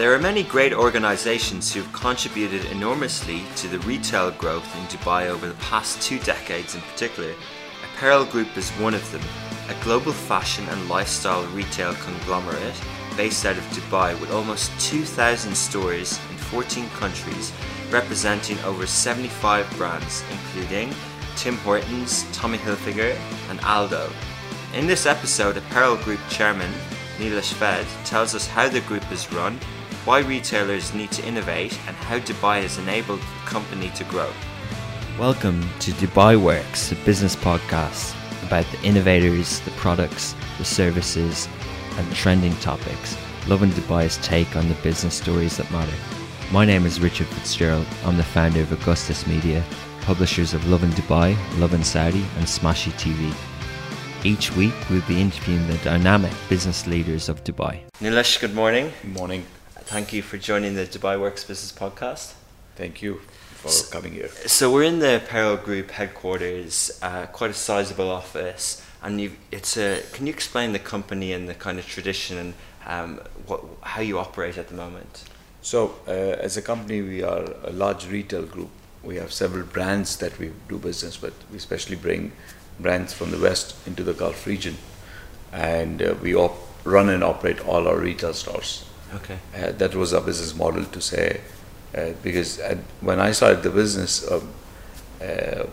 There are many great organizations who have contributed enormously to the retail growth in Dubai over the past two decades in particular. Apparel Group is one of them, a global fashion and lifestyle retail conglomerate based out of Dubai with almost 2,000 stores in 14 countries, representing over 75 brands, including Tim Hortons, Tommy Hilfiger, and Aldo. In this episode, Apparel Group Chairman Nilesh Ved tells us how the group is run, why retailers need to innovate, and how Dubai has enabled the company to grow. Welcome to Dubai Works, a business podcast about the innovators, the products, the services, and trending topics. Lovin Dubai's take on the business stories that matter. My name is Richard Fitzgerald. I'm the founder of Augustus Media, publishers of Lovin Dubai, Lovin Saudi, and Smashi TV. Each week, we'll be interviewing the dynamic business leaders of Dubai. Nilesh, good morning. Good morning. Thank you for joining the Dubai Works Business Podcast. Thank you for so, coming here. So we're in the Apparel Group headquarters, uh, quite a sizable office, and it's a. Can you explain the company and the kind of tradition and um, what, how you operate at the moment? So, uh, as a company, we are a large retail group. We have several brands that we do business with. We especially bring brands from the west into the Gulf region, and uh, we op- run and operate all our retail stores. Okay. Uh, that was our business model to say, uh, because when I started the business, um, uh,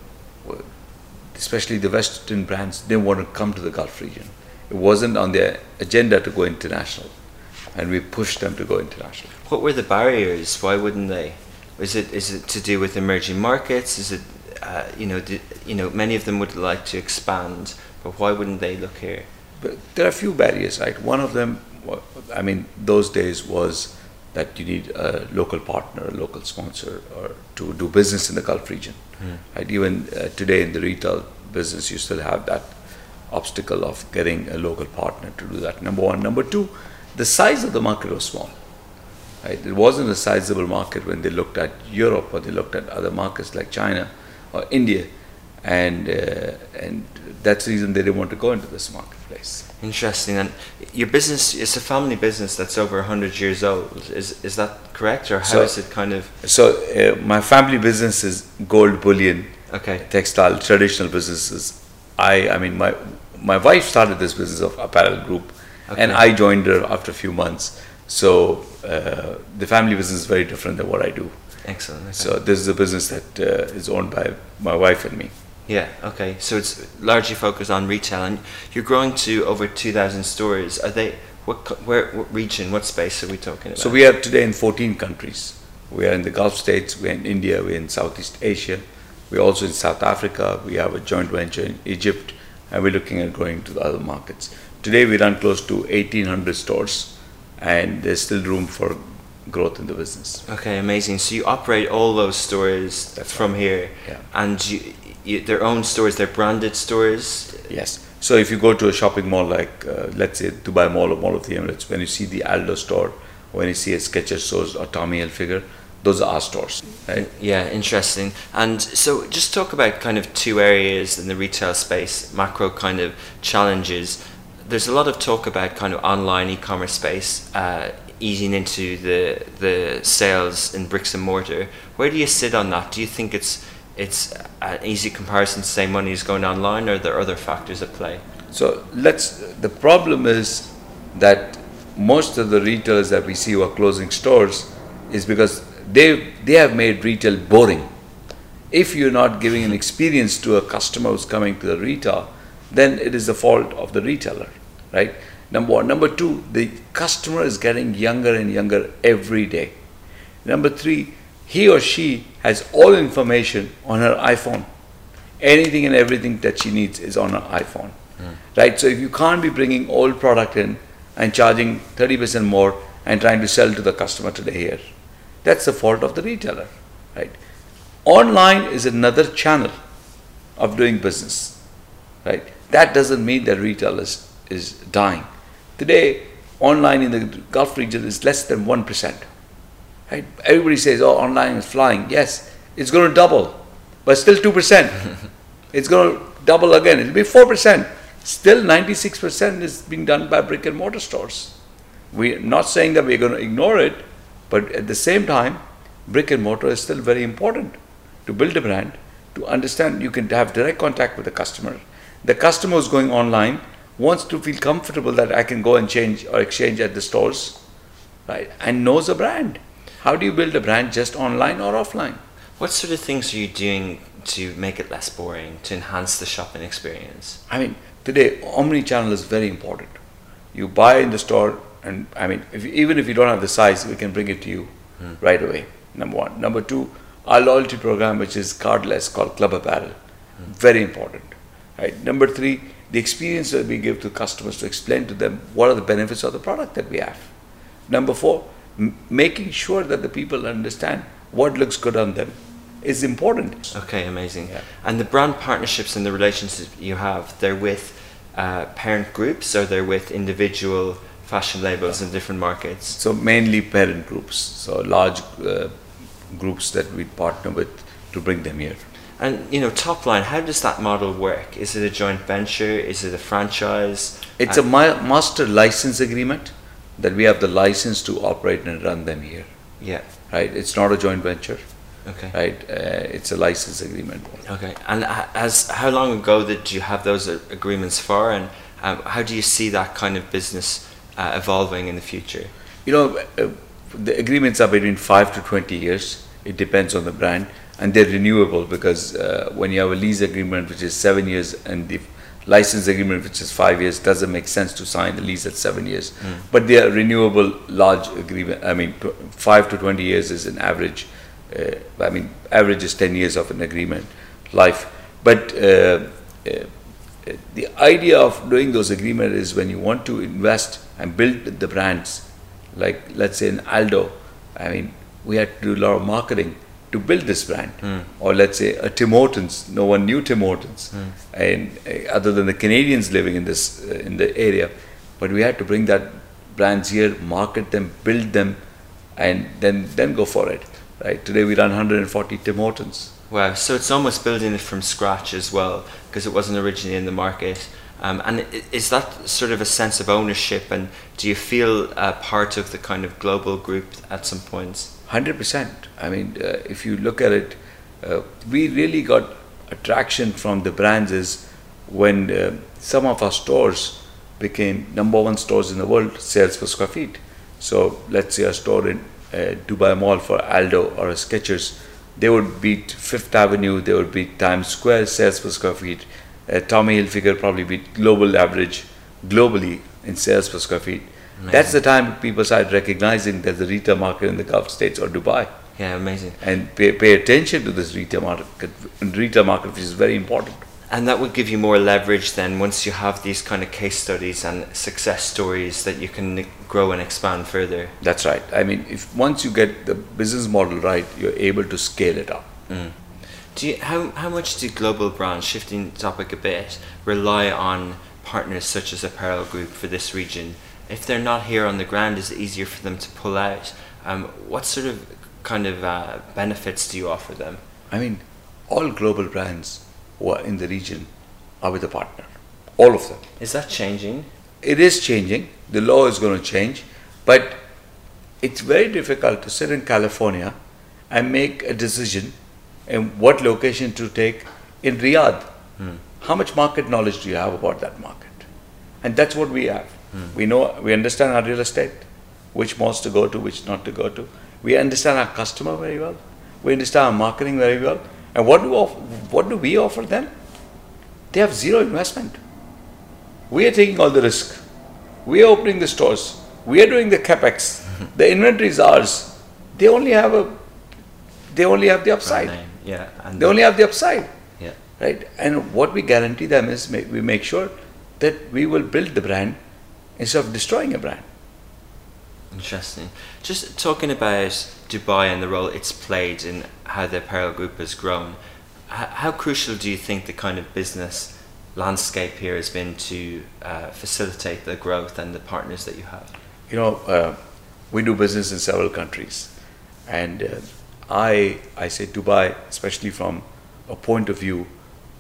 especially the Western brands didn't want to come to the Gulf region. It wasn't on their agenda to go international, and we pushed them to go international. What were the barriers? Why wouldn't they? Is it is it to do with emerging markets? Is it uh, you know, you know, many of them would like to expand, but why wouldn't they look here? But there are a few barriers, right? One of them, I mean, those days was that you need a local partner, a local sponsor, or to do business in the Gulf region. Mm. Right? Even uh, today in the retail business, you still have that obstacle of getting a local partner to do that. Number one. Number two, the size of the market was small. Right? It wasn't a sizable market when they looked at Europe or they looked at other markets like China or India, and uh, and that's the reason they didn't want to go into this marketplace. Interesting. And your business is a family business that's over hundred years old. Is is that correct, or how so, is it kind of? So uh, my family business is gold bullion. Okay. Textile traditional businesses. I I mean my my wife started this business of apparel group, okay. and I joined her after a few months. So uh, the family business is very different than what I do. Excellent. Okay. So this is a business that uh, is owned by my wife and me. Yeah. Okay. So it's largely focused on retail, and you're growing to over two thousand stores. Are they what? Where? What region? What space are we talking about? So we are today in fourteen countries. We are in the Gulf states. We're in India. We're in Southeast Asia. We're also in South Africa. We have a joint venture in Egypt, and we're looking at growing to the other markets. Today we run close to 1,800 stores, and there's still room for growth in the business. Okay, amazing. So you operate all those stores That's from right. here, yeah. and you, their own stores, they're branded stores. Yes. So if you go to a shopping mall like, uh, let's say Dubai Mall or Mall of the Emirates, when you see the Aldo store, when you see a Skechers store or Tommy Hilfiger, those are our stores. Right? Yeah, interesting. And so just talk about kind of two areas in the retail space, macro kind of challenges. There's a lot of talk about kind of online e-commerce space. Uh, easing into the the sales in bricks and mortar. Where do you sit on that? Do you think it's it's an easy comparison to say money is going online, or are there other factors at play? So let's. The problem is that most of the retailers that we see who are closing stores is because they they have made retail boring. If you're not giving an experience to a customer who's coming to the retail, then it is the fault of the retailer, right? Number one. Number two, the customer is getting younger and younger every day. Number three, he or she has all information on her iPhone. Anything and everything that she needs is on her iPhone. Mm. Right? So if you can't be bringing old product in and charging 30% more and trying to sell to the customer today here, that's the fault of the retailer. Right? Online is another channel of doing business. Right? That doesn't mean that retail is, is dying. Today, online in the Gulf region is less than 1%. Right? Everybody says, oh, online is flying. Yes, it's going to double, but still 2%. it's going to double again. It'll be 4%. Still, 96% is being done by brick and mortar stores. We're not saying that we're going to ignore it, But at the same time, brick and mortar is still very important to build a brand, to understand you can have direct contact with the customer. The customer who's going online wants to feel comfortable that I can go and change or exchange at the stores, right? And knows a brand. How do you build a brand just online or offline? What sort of things are you doing to make it less boring, to enhance the shopping experience? I mean, today omni-channel is very important. You buy in the store, and I mean, if, even if you don't have the size, we can bring it to you Hmm. right away. Number one. Number two, our loyalty program, which is cardless, called Club Apparel, very important. Right. Number three, the experience that we give to customers to explain to them what are the benefits of the product that we have. Number four, m- making sure that the people understand what looks good on them is important. Okay, amazing. Yeah. And the brand partnerships and the relationships you have, they're with uh, parent groups or they're with individual fashion labels in different markets? So mainly parent groups, so large uh, groups that we partner with to bring them here. And you know, top line, how does that model work? Is it a joint venture? Is it a franchise? It's Uh, a master license agreement that we have the license to operate and run them here. yeah. Right? It's not a joint venture. Okay. Right? Uh, it's a license agreement. Okay. And as how long ago did you have those agreements for, and um, how do you see that kind of business uh, evolving in the future? You know, uh, the agreements are between five to twenty years. It depends on the brand, and they're renewable because uh, when you have a lease agreement which is seven years and the license agreement which is five years, doesn't make sense to sign the lease at seven years. But they are renewable, large agreement. I mean, tw- five to twenty years is an average. Uh, I mean, average is ten years of an agreement life. But uh, uh, the idea of doing those agreements is when you want to invest and build the brands, like let's say in Aldo, I mean, we had to do a lot of marketing to build this brand. Or let's say a Tim Hortons, no one knew Tim Hortons, and uh, other than the Canadians living in this uh, in the area, but we had to bring that brands here, market them, build them, and then then go for it. Right today we run 140 Tim Hortons. Wow. So it's almost building it from scratch as well, because it wasn't originally in the market. Um, and is that sort of a sense of ownership? And do you feel uh, part of the kind of global group at some points? Hundred percent. I mean, uh, if you look at it, uh, we really got attraction from the brands is when uh, some of our stores became number one stores in the world sales per square feet. So let's say a store in uh, Dubai Mall for Aldo or a Skechers, they would beat Fifth Avenue, they would beat Times Square sales per square feet. Uh, Tommy Hilfiger probably beat global average globally in sales per square feet. That's the time people started recognizing there's a retail market in the Gulf states or Dubai Yeah, amazing. and pay, pay attention to this retail market, retail market, which is very important. And that would give you more leverage then once you have these kind of case studies and success stories that you can grow and expand further. That's right. I mean, if once you get the business model right, you're able to scale it up. Mm. Do you, how, how much do global brands, shifting topic a bit, rely on partners such as Apparel Group for this region? If they're not here on the ground, is it easier for them to pull out? Um, what sort of kind of uh, benefits do you offer them? I mean, all global brands who are in the region are with a partner. All of them. Is that changing? It is changing. The law is going to change, but it's very difficult to sit in California and make a decision in what location to take in Riyadh. How much market knowledge do you have about that market? And that's what we have. We know, we understand our real estate, which malls to go to, which not to go to. We understand our customer very well. We understand our marketing very well. And what do, what do we offer them? They have zero investment. We are taking all the risk. We are opening the stores. We are doing the capex. the inventory is ours. They only have a. They only have the upside. Yeah. And They only have the upside, yeah. right? And what we guarantee them is we make sure that we will build the brand instead of destroying a brand. Interesting. Just talking about Dubai and the role it's played in how the apparel group has grown, how crucial do you think the kind of business landscape here has been to uh, facilitate the growth and the partners that you have? You know, uh, we do business in several countries, and uh, I I say Dubai, especially from a point of view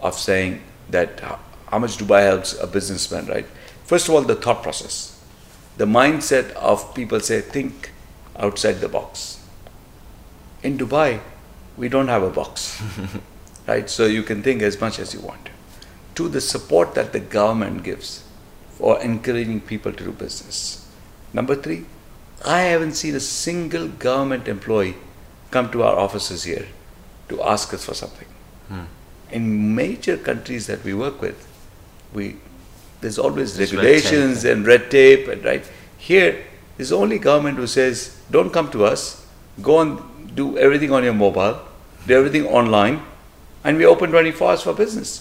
of saying that how, how much Dubai helps a businessman, right? First of all, the thought process, the mindset of people say think outside the box. In Dubai, we don't have a box, right? So you can think as much as you want. To the support that the government gives for encouraging people to do business. Number three, I haven't seen a single government employee come to our offices here to ask us for something. Hmm. In major countries that we work with, we there's always There's regulations tape. and red tape and right here is only government who says don't come to us go and do everything on your mobile do everything online and we open 24 hours for business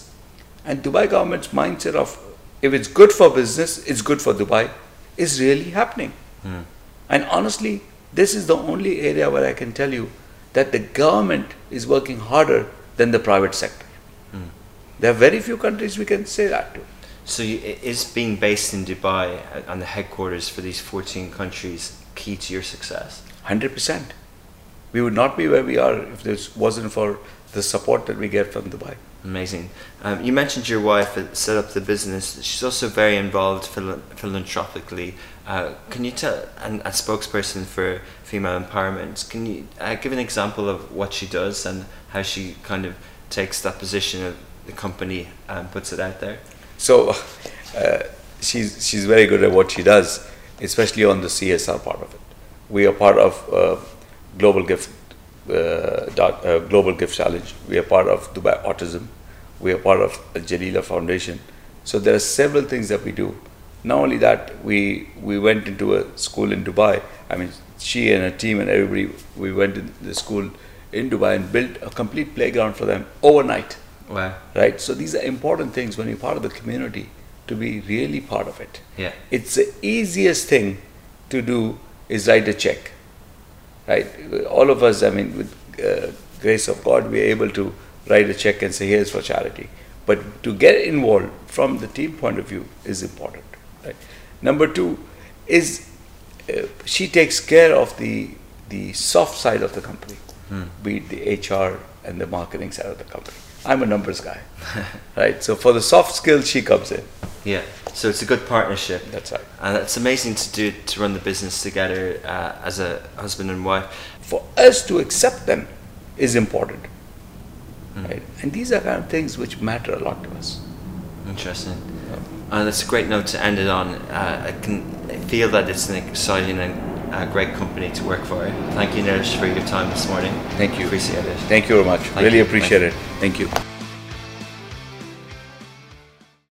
and dubai government's mindset of if it's good for business it's good for dubai is really happening Hmm. and honestly this is the only area where i can tell you that the government is working harder than the private sector Hmm. there are very few countries we can say that to So you, is being based in Dubai uh, and the headquarters for these 14 countries key to your success? Hundred percent. We would not be where we are if this wasn't for the support that we get from Dubai. Amazing. Um, you mentioned your wife set up the business. She's also very involved phil- philanthropically. Uh, can you tell, and a spokesperson for female empowerment, can you uh, give an example of what she does and how she kind of takes that position of the company and puts it out there? So uh, she's she's very good at what she does, especially on the CSR part of it. We are part of uh, Global Gift uh, dot, uh, Global Gift Challenge. We are part of Dubai Autism. We are part of Jalila Foundation. So there are several things that we do. Not only that, we we went into a school in Dubai. I mean, she and her team and everybody, we went to the school in Dubai and built a complete playground for them overnight Wow. right? So these are important things when you're part of the community to be really part of it. Yeah. It's the easiest thing to do is write a check, right? All of us, I mean, with uh, grace of God, we're able to write a check and say, here's for charity. But to get involved from the team point of view is important, right? Number two is uh, she takes care of the the soft side of the company, be it the HR and the marketing side of the company. I'm a numbers guy, right? So for the soft skills, she comes in. Yeah. So it's a good partnership. That's right. And it's amazing to do to run the business together uh, as a husband and wife. For us to accept them is important, right? And these are kind of things which matter a lot to us. Interesting. And that's a great note to end it on. Uh, I can feel that it's an exciting and uh, great company to work for. Thank you, Nilesh, for your time this morning. Thank you. Appreciate it. Thank you very much. Thank really you. appreciate Thank it. Thank you.